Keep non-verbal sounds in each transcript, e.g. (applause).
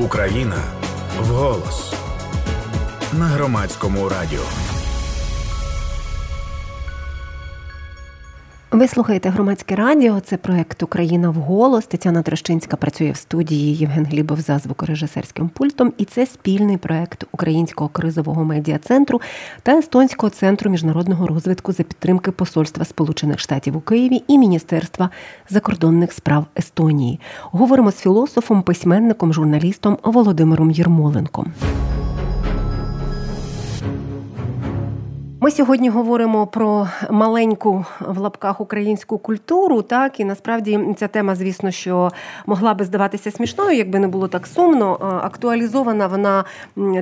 Україна вголос на громадському радіо. Ви слухаєте громадське радіо. Це проект Україна вголос. Тетяна Трощинська працює в студії Євген Глібов за звукорежисерським пультом. І це спільний проект Українського кризового медіа центру та Естонського центру міжнародного розвитку за підтримки Посольства Сполучених Штатів у Києві і Міністерства закордонних справ Естонії. Говоримо з філософом, письменником, журналістом Володимиром Єрмоленком. Ми сьогодні говоримо про маленьку в лапках українську культуру. Так і насправді ця тема, звісно, що могла би здаватися смішною, якби не було так сумно. Актуалізована вона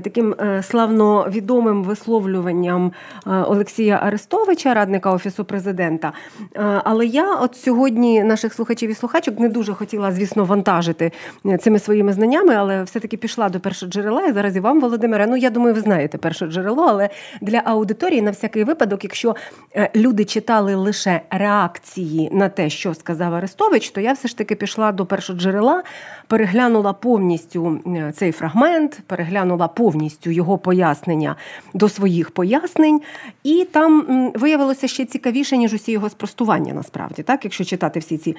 таким е, славно відомим висловлюванням е, Олексія Арестовича, радника офісу президента. Е, але я от сьогодні наших слухачів і слухачок не дуже хотіла, звісно, вантажити цими своїми знаннями, але все-таки пішла до першого джерела. І зараз і вам, Володимире. Ну я думаю, ви знаєте перше джерело, але для аудиторії на всякий випадок, якщо е, люди читали лише реакції на те, що сказав Арестович, то я все ж таки пішла до першого джерела, переглянула повністю е, цей фрагмент, переглянула повністю його пояснення до своїх пояснень, і там виявилося ще цікавіше, ніж усі його спростування, насправді, так, якщо читати всі ці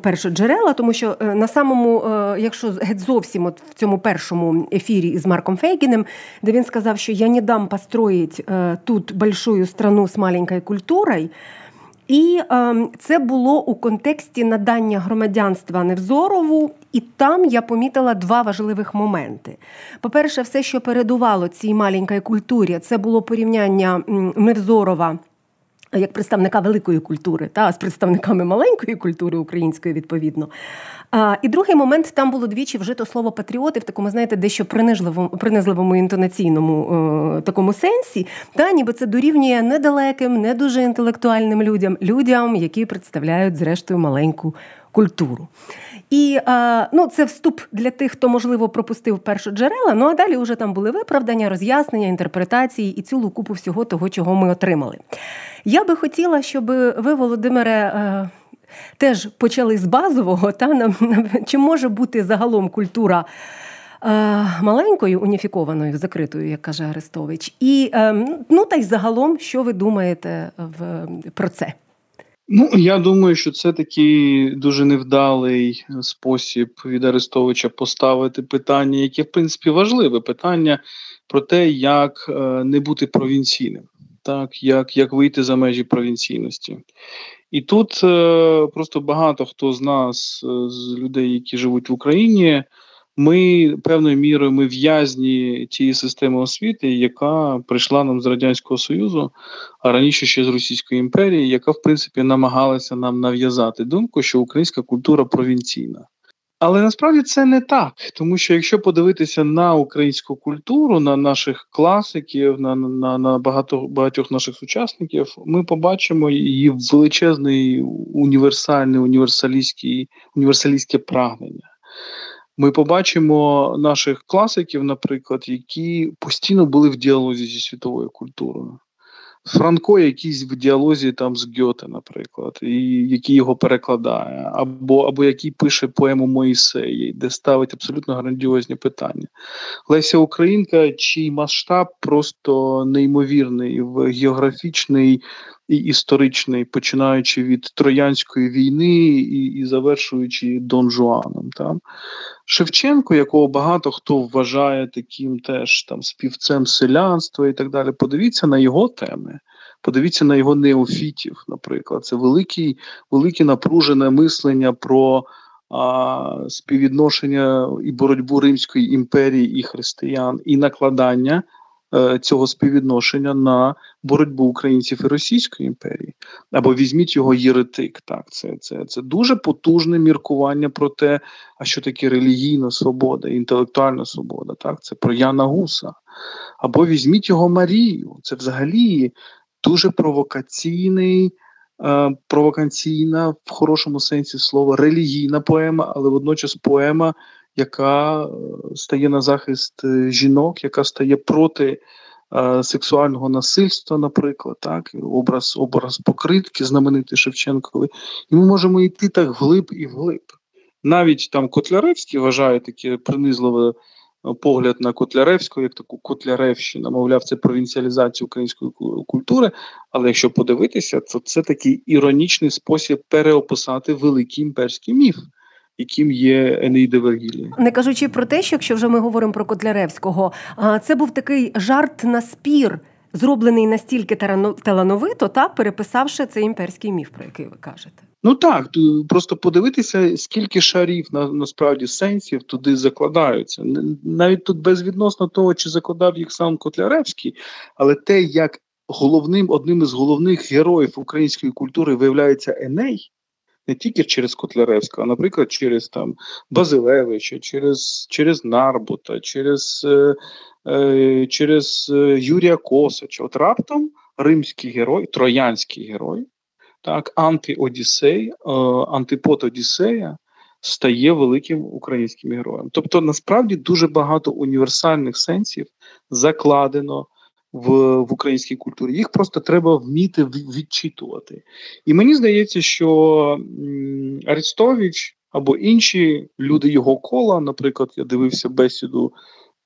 перші джерела, тому що е, на самому, якщо геть зовсім от в цьому першому ефірі із Марком Фейгінем, де він сказав, що я не дам построїть тут большую страну з маленькою культурою. І е, це було у контексті надання громадянства Невзорову, і там я помітила два важливих моменти. По-перше, все, що передувало цій маленькій культурі, це було порівняння Невзорова як представника великої культури та з представниками маленької культури української, відповідно. А, І другий момент там було двічі вжито слово патріоти в такому, знаєте, дещо принижливому принизливому інтонаційному е, такому сенсі, та ніби це дорівнює недалеким, не дуже інтелектуальним людям, людям, які представляють зрештою маленьку культуру. І ну, це вступ для тих, хто, можливо, пропустив першу джерела. Ну а далі вже там були виправдання, роз'яснення, інтерпретації і цілу купу всього того, чого ми отримали. Я би хотіла, щоб ви, Володимире, е, теж почали з базового. Та нам Чи може бути загалом культура? Е, маленькою уніфікованою, закритою, як каже Арестович, і ем, ну та й загалом, що ви думаєте в про це? Ну, я думаю, що це такий дуже невдалий спосіб від Арестовича поставити питання, яке в принципі важливе питання про те, як е, не бути провінційним, так як як вийти за межі провінційності. І тут е, просто багато хто з нас, е, з людей, які живуть в Україні, ми певною мірою ми в'язні тієї системи освіти, яка прийшла нам з радянського союзу, а раніше ще з Російської імперії, яка в принципі намагалася нам нав'язати думку, що українська культура провінційна. Але насправді це не так, тому що якщо подивитися на українську культуру, на наших класиків, на на, на багато багатьох наших сучасників, ми побачимо її величезний універсальний універсалістське прагнення ми побачимо наших класиків, наприклад, які постійно були в діалозі зі світовою культурою. Франко, якийсь в діалозі там з Гьоте, наприклад, і який його перекладає, або або який пише поему Моїсеї, де ставить абсолютно грандіозні питання. Леся Українка, чий масштаб просто неймовірний в географічний і історичний, починаючи від Троянської війни і і завершуючи Дон Жуаном. Там. Шевченко, якого багато хто вважає таким теж там співцем селянства і так далі. Подивіться на його теми. Подивіться на його неофітів, наприклад. Це великий, велике напружене мислення про а, співвідношення і боротьбу Римської імперії і християн, і накладання цього співвідношення на боротьбу українців і Російської імперії. Або візьміть його єретик. Так, це це, це дуже потужне міркування про те, а що таке релігійна свобода, інтелектуальна свобода. Так, це про Яна Гуса. Або візьміть його Марію. Це взагалі дуже провокаційний. Е, провокаційна в хорошому сенсі слова релігійна поема, але водночас поема, яка е, стає на захист е, жінок, яка стає проти е, сексуального насильства, наприклад, так, образ образ покритки, знаменитий Шевченковий. І ми можемо йти так вглиб і вглиб. Навіть там Котляревський вважає таке принизливе погляд на Котляревську, як таку Котляревщину, мовляв, це провінціалізація української культури. Але якщо подивитися, то це такий іронічний спосіб переописати великий імперський міф. Яким є Енеїда Вергілія. не кажучи про те, що якщо вже ми говоримо про Котляревського, це був такий жарт на спір, зроблений настільки талановито, та переписавши цей імперський міф, про який ви кажете. Ну так, просто подивитися, скільки шарів на насправді сенсів туди закладаються. Навіть тут безвідносно того, чи закладав їх сам Котляревський, але те, як головним одним із головних героїв української культури виявляється Еней. Не тільки через Котляревського, а наприклад, через там Базилевича, через через Нарбута, через е, е, через е, Юрія Косача. От раптом римський герой, троянський герой, так, антиодіссей, е, антипод Одіссея стає великим українським героєм. Тобто, насправді дуже багато універсальних сенсів закладено в в українській культурі. Їх просто треба вміти відчитувати. І мені здається, що Арестович або інші люди його кола, наприклад, я дивився бесіду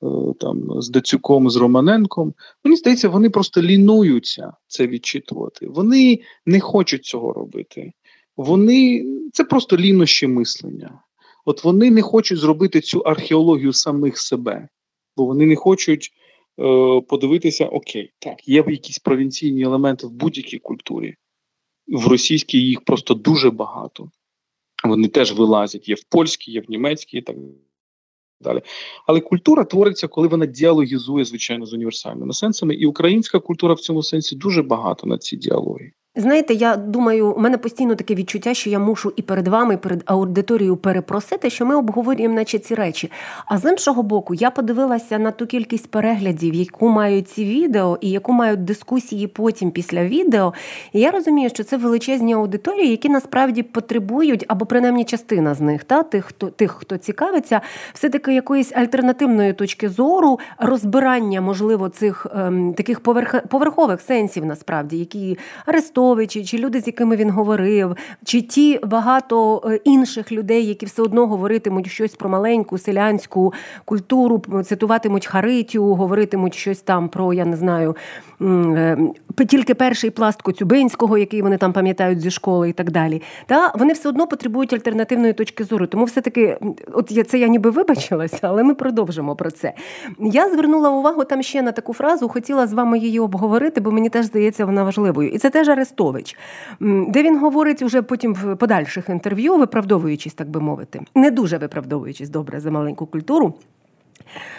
Е, там з Дацюком, з Романенком. Мені здається, вони просто лінуються це відчитувати. Вони не хочуть цього робити. Вони це просто лінощі мислення. От вони не хочуть зробити цю археологію самих себе, бо вони не хочуть подивитися: окей, так, є якісь провінційні елементи в будь-якій культурі. В російській їх просто дуже багато. Вони теж вилазять. Є в польській, є в німецькій і так далі. Але культура твориться, коли вона діалогізує, звичайно, з універсальними сенсами, і українська культура в цьому сенсі дуже багато на ці діалоги. Знаєте, я думаю, у мене постійно таке відчуття, що я мушу і перед вами, і перед аудиторією перепросити, що ми обговорюємо, наче ці речі. А з іншого боку, я подивилася на ту кількість переглядів, яку мають ці відео, і яку мають дискусії потім після відео. І я розумію, що це величезні аудиторії, які насправді потребують, або принаймні частина з них, та тих, хто тих, хто цікавиться, все таки якоїсь альтернативної точки зору, розбирання, можливо, цих ем, таких поверх, поверхових сенсів, насправді, які арестовані, Арестовичі, чи люди, з якими він говорив, чи ті багато е, інших людей, які все одно говоритимуть щось про маленьку селянську культуру, цитуватимуть Харитю, говоритимуть щось там про, я не знаю, е, тільки перший пласт Коцюбинського, який вони там пам'ятають зі школи і так далі. Та вони все одно потребують альтернативної точки зору. Тому все-таки, от я це я ніби вибачилася, але ми продовжимо про це. Я звернула увагу там ще на таку фразу, хотіла з вами її обговорити, бо мені теж здається вона важливою. І це теж Арест. Арестович, де він говорить уже потім в подальших інтерв'ю, виправдовуючись, так би мовити, не дуже виправдовуючись добре за маленьку культуру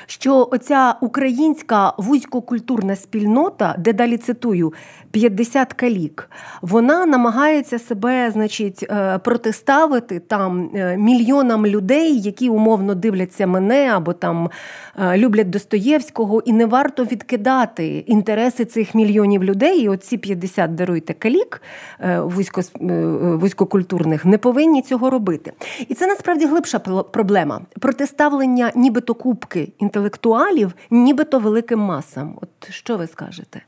що оця українська вузькокультурна спільнота, де далі цитую 50 калік, вона намагається себе, значить, е, протиставити там е, мільйонам людей, які умовно дивляться мене або там е, люблять Достоєвського, і не варто відкидати інтереси цих мільйонів людей. І оці 50 даруйте калік вузько, вузькокультурних не повинні цього робити. І це насправді глибша проблема протиставлення, нібито кубки інтелектуалів, нібито великим масам. От що ви скажете?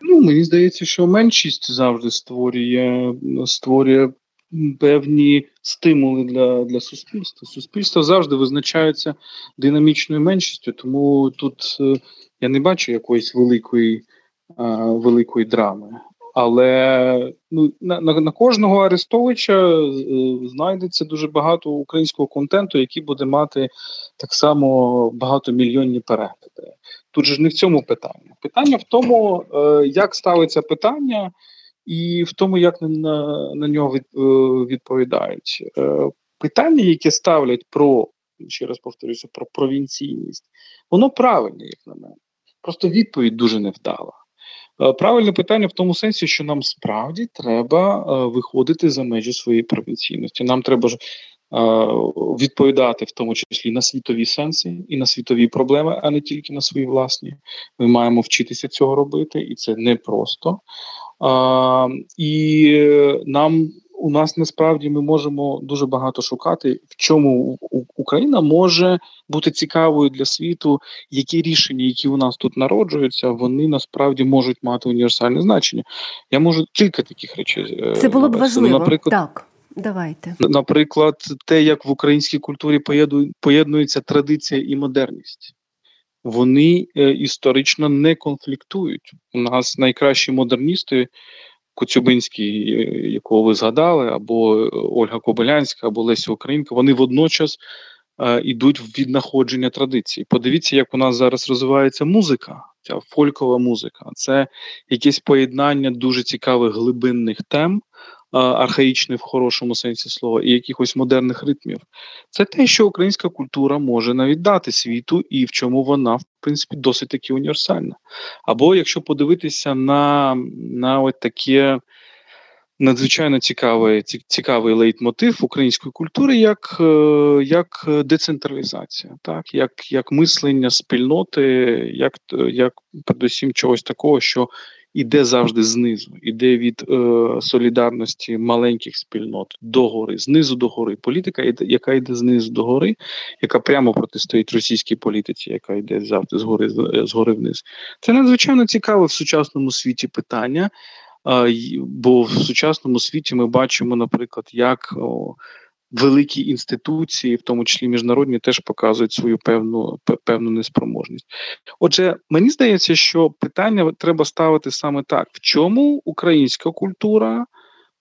Ну, мені здається, що меншість завжди створює створює певні стимули для для суспільства. Суспільство завжди визначається динамічною меншістю, тому тут е, я не бачу якоїсь великої, великої драми. Але ну, на на, на кожного Арестовича е, знайдеться дуже багато українського контенту, який буде мати так само багатомільйонні перегляди. Тут же не в цьому питання. Питання в тому, е, як ставиться питання, і в тому, як на на нього е, відповідають. Питання, яке ставлять про ще раз повторюся, про провінційність, воно правильне, як на мене. Просто відповідь дуже невдала. Е, правильне питання в тому сенсі, що нам справді треба е, виходити за межі своєї провінційності. Нам треба ж е, відповідати в тому числі на світові сенси і на світові проблеми, а не тільки на свої власні. Ми маємо вчитися цього робити, і це непросто. І нам у нас насправді ми можемо дуже багато шукати, в чому Україна може бути цікавою для світу, які рішення, які у нас тут народжуються, вони насправді можуть мати універсальне значення. Я можу кілька таких речей. Е, Це було б важливо. Наприклад, так. Давайте, наприклад, те, як в українській культурі поєднується традиція і модерність. вони е, історично не конфліктують. У нас найкращі модерністи. Коцюбинський, е, якого ви згадали, або Ольга Кобилянська, або Леся Українка, вони водночас е, йдуть в віднаходження традицій. Подивіться, як у нас зараз розвивається музика, ця фолькова музика. Це якесь поєднання дуже цікавих глибинних тем архаїчний в хорошому сенсі слова, і якихось модерних ритмів. Це те, що українська культура може навіть дати світу, і в чому вона, в принципі, досить таки універсальна. Або якщо подивитися на на от таке надзвичайно цікавий цікавий лейтмотив української культури, як е, як децентралізація, так як як мислення спільноти, як як передусім чогось такого, що іде завжди знизу, іде від е, солідарності маленьких спільнот до гори, знизу до гори. Політика, яка йде знизу до гори, яка прямо протистоїть російській політиці, яка йде завжди згори згори вниз. Це надзвичайно цікаве в сучасному світі питання. Бо в сучасному світі ми бачимо, наприклад, як великі інституції, в тому числі міжнародні, теж показують свою певну певну неспроможність. Отже, мені здається, що питання треба ставити саме так: в чому українська культура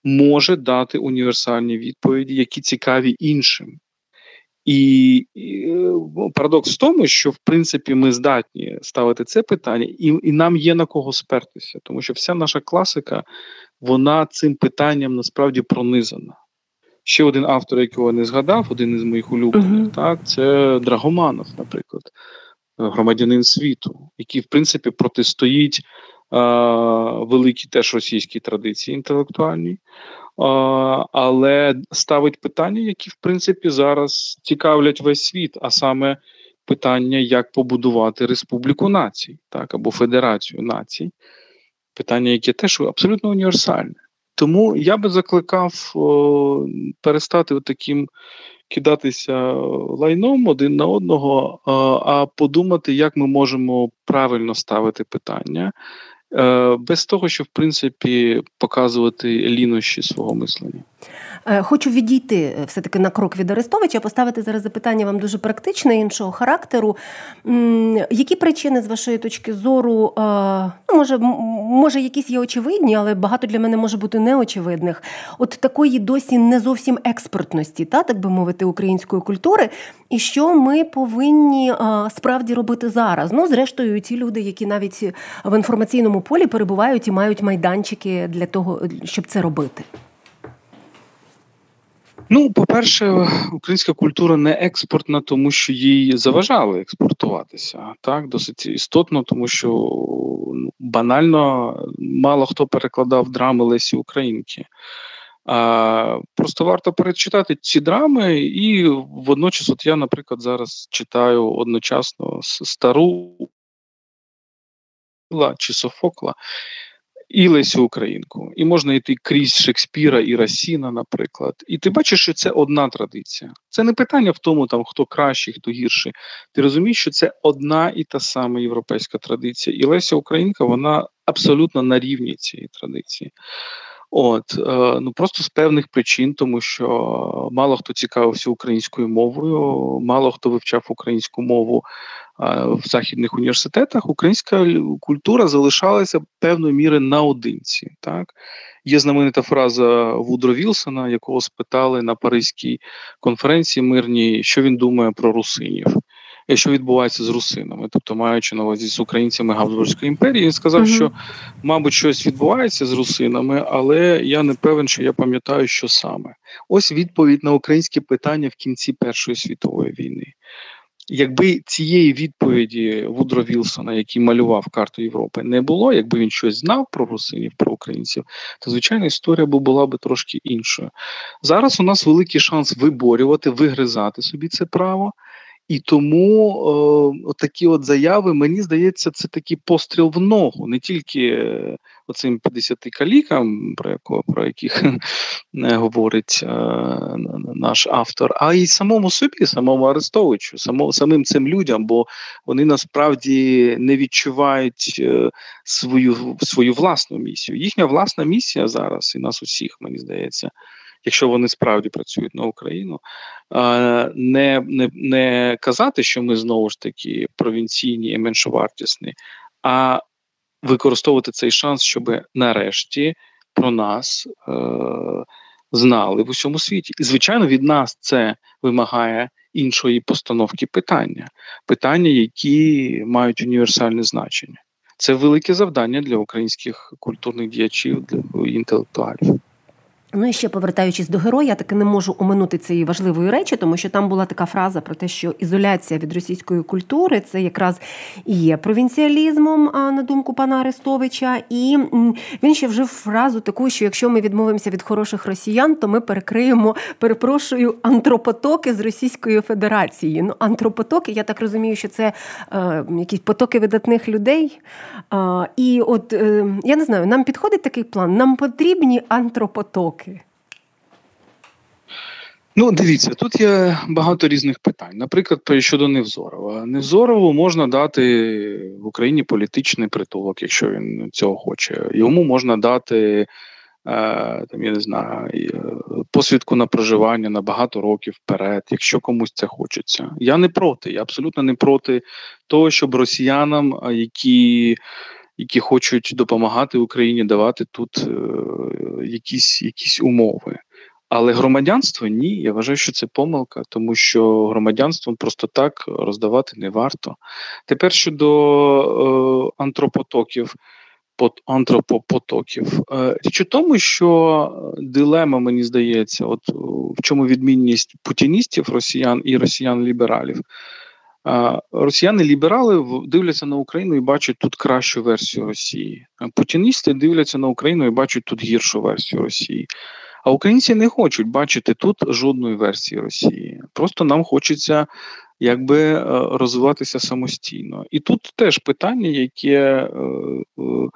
може дати універсальні відповіді, які цікаві іншим. І, ну, парадокс в тому, що в принципі ми здатні ставити це питання, і і нам є на кого спертися, тому що вся наша класика вона цим питанням насправді пронизана. Ще один автор, якого не згадав, один із моїх улюблених, uh-huh. так, це Драгоманов, наприклад, громадянин світу, який, в принципі, протистоїть а, великій теж російській традиції інтелектуальній, а, але ставить питання, які, в принципі, зараз цікавлять весь світ, а саме питання, як побудувати республіку націй, так, або Федерацію націй, питання, яке теж абсолютно універсальне. Тому я би закликав о, перестати таким кидатися лайном один на одного, а подумати, як ми можемо правильно ставити питання, о, без того, щоб в принципі показувати лінощі свого мислення. Е, хочу відійти е, все-таки на крок від Арестовича, поставити зараз запитання вам дуже практичне, іншого характеру. Які причини, з вашої точки зору, е, ну, може, може, якісь є очевидні, але багато для мене може бути неочевидних, от такої досі не зовсім експертності, та, так би мовити, української культури, і що ми повинні справді робити зараз? Ну, зрештою, ті люди, які навіть в інформаційному полі перебувають і мають майданчики для того, щоб це робити. Ну, по-перше, українська культура не експортна, тому що їй заважали експортуватися. Так, досить істотно, тому що ну, банально мало хто перекладав драми Лесі Українки. А, Просто варто перечитати ці драми, і водночас, от я, наприклад, зараз читаю одночасно стару чи Софокла і Лесю Українку, і можна йти крізь Шекспіра і Расіна, наприклад. І ти бачиш, що це одна традиція. Це не питання в тому, там хто кращий, хто гірший. Ти розумієш, що це одна і та сама європейська традиція. І Леся Українка, вона абсолютно на рівні цієї традиції. От е, ну просто з певних причин, тому що мало хто цікавився українською мовою, мало хто вивчав українську мову в західних університетах. Українська культура залишалася певною міри наодинці. Так є знаменита фраза Вудро Вілсона, якого спитали на Паризькій конференції мирній, що він думає про русинів що відбувається з русинами, тобто маючи на увазі з українцями Габсбурзької імперії, він сказав, uh що, мабуть, щось відбувається з русинами, але я не певен, що я пам'ятаю, що саме. Ось відповідь на українське питання в кінці Першої світової війни. Якби цієї відповіді Вудро Вілсона, який малював карту Європи, не було, якби він щось знав про русинів, про українців, то звичайно історія була би трошки іншою. Зараз у нас великий шанс виборювати, вигризати собі це право. І тому о, такі от заяви, мені здається, це такий постріл в ногу, не тільки е, оцим 50 калікам, про якого про яких (laughs) говорить е, наш автор, а й самому собі, самому Арестовичу, само, самим цим людям, бо вони насправді не відчувають е, свою свою власну місію. Їхня власна місія зараз, і нас усіх, мені здається якщо вони справді працюють на Україну, не не, не казати, що ми знову ж таки провінційні і меншовартісні, а використовувати цей шанс, щоб нарешті про нас е, знали в усьому світі. І, звичайно, від нас це вимагає іншої постановки питання, питання, які мають універсальне значення. Це велике завдання для українських культурних діячів, для інтелектуалів. Ну і ще повертаючись до героя, таки не можу оминути цієї важливої речі, тому що там була така фраза про те, що ізоляція від російської культури це якраз і є провінціалізмом, на думку пана Арестовича. І він ще вжив фразу таку, що якщо ми відмовимося від хороших росіян, то ми перекриємо, перепрошую, антропотоки з Російської Федерації. Ну, антропотоки, я так розумію, що це е, якісь потоки видатних людей. Е, і от е, я не знаю, нам підходить такий план. Нам потрібні антропотоки роки? Ну, дивіться, тут є багато різних питань. Наприклад, щодо Невзорова. Невзорову можна дати в Україні політичний притулок, якщо він цього хоче. Йому можна дати е, там, я не знаю, е, посвідку на проживання на багато років вперед, якщо комусь це хочеться. Я не проти. Я абсолютно не проти того, щоб росіянам, які які хочуть допомагати Україні давати тут е, якісь, якісь умови. Але громадянство ні. Я вважаю, що це помилка, тому що громадянство просто так роздавати не варто. Тепер щодо е, антропотоків, антропопотоків. Е, річ у тому, що дилема, мені здається, от в чому відмінність путіністів росіян і росіян-лібералів. Росіяни-ліберали дивляться на Україну і бачать тут кращу версію Росії. Путіністи дивляться на Україну і бачать тут гіршу версію Росії. А українці не хочуть бачити тут жодної версії Росії. Просто нам хочеться якби е, розвиватися самостійно. І тут теж питання, яке е, е,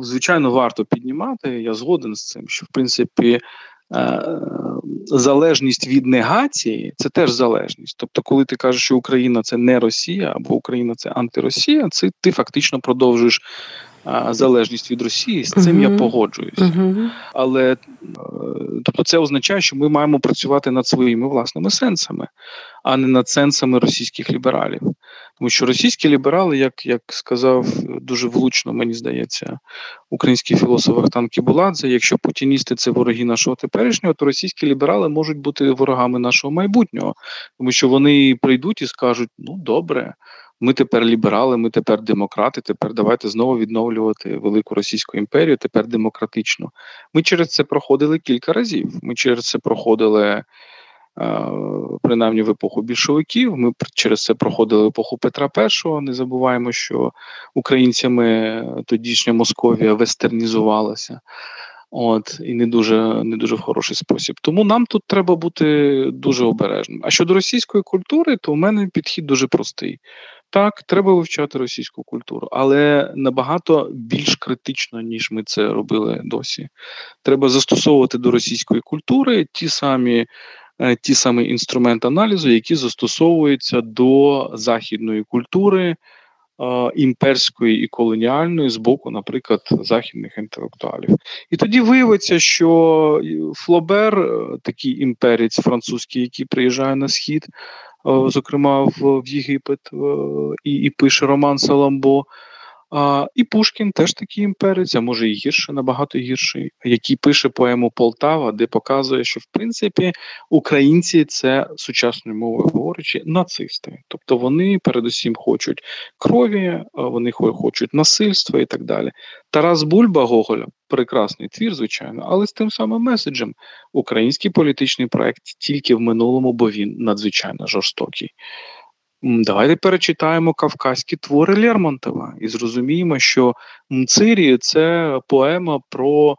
звичайно варто піднімати. Я згоден з цим, що в принципі залежність від негації це теж залежність. Тобто, коли ти кажеш, що Україна це не Росія або Україна це антиросія, це ти фактично продовжуєш залежність від Росії. З цим uh-huh. я погоджуюся. Uh-huh. Але е, тобто це означає, що ми маємо працювати над своїми власними сенсами, а не над сенсами російських лібералів. Тому що російські ліберали, як як сказав дуже влучно, мені здається, український філософ Ахтан Кібуладзе, якщо путіністи це вороги нашого теперішнього, то російські ліберали можуть бути ворогами нашого майбутнього, тому що вони прийдуть і скажуть: ну добре. Ми тепер ліберали, ми тепер демократи. Тепер давайте знову відновлювати велику російську імперію. Тепер демократично. Ми через це проходили кілька разів. Ми через це проходили. Е, принаймні в епоху більшовиків, ми через це проходили епоху Петра І. Не забуваємо, що українцями тодішня Московія вестернізувалася, от і не дуже не дуже в хороший спосіб. Тому нам тут треба бути дуже обережним. А щодо російської культури, то у мене підхід дуже простий. Так, треба вивчати російську культуру, але набагато більш критично, ніж ми це робили досі. Треба застосовувати до російської культури ті самі е, ті самі інструменти аналізу, які застосовуються до західної культури е, імперської і колоніальної з боку, наприклад, західних інтелектуалів. І тоді виявиться, що Флобер, е, такий імперець французький, який приїжджає на схід. Е, зокрема в, Єгипет, е, і і пише Роман Саламбо. А, І Пушкін теж такий імперець, а може і гірше, набагато гірший, який пише поему Полтава, де показує, що в принципі українці це сучасною мовою говорячи, нацисти. Тобто вони передусім хочуть крові, вони хочуть насильства і так далі. Тарас Бульба Гоголя прекрасний твір, звичайно, але з тим самим меседжем український політичний проект тільки в минулому, бо він надзвичайно жорстокий. Давайте перечитаємо кавказькі твори Лермонтова і зрозуміємо, що Мцирі це поема про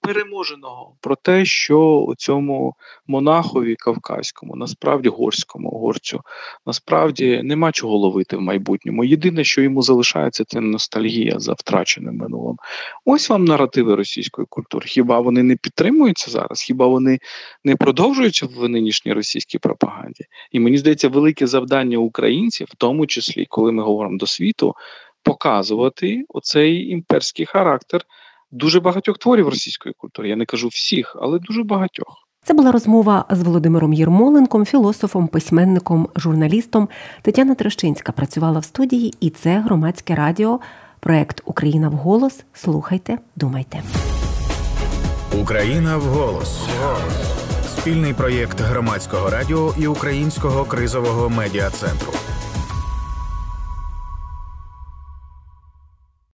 переможеного про те, що цьому монахові кавказькому, насправді горському горцю, насправді нема чого ловити в майбутньому. Єдине, що йому залишається, це ностальгія за втраченим минулим. Ось вам наративи російської культури. Хіба вони не підтримуються зараз? Хіба вони не продовжуються в нинішній російській пропаганді? І мені здається, велике завдання українців, в тому числі, коли ми говоримо до світу, показувати оцей імперський характер дуже багатьох творів російської культури. Я не кажу всіх, але дуже багатьох. Це була розмова з Володимиром Єрмоленком, філософом, письменником, журналістом. Тетяна Трощинська працювала в студії, і це громадське радіо, проект Україна вголос. Слухайте, думайте. Україна вголос. Спільний проєкт громадського радіо і українського кризового медіа центру.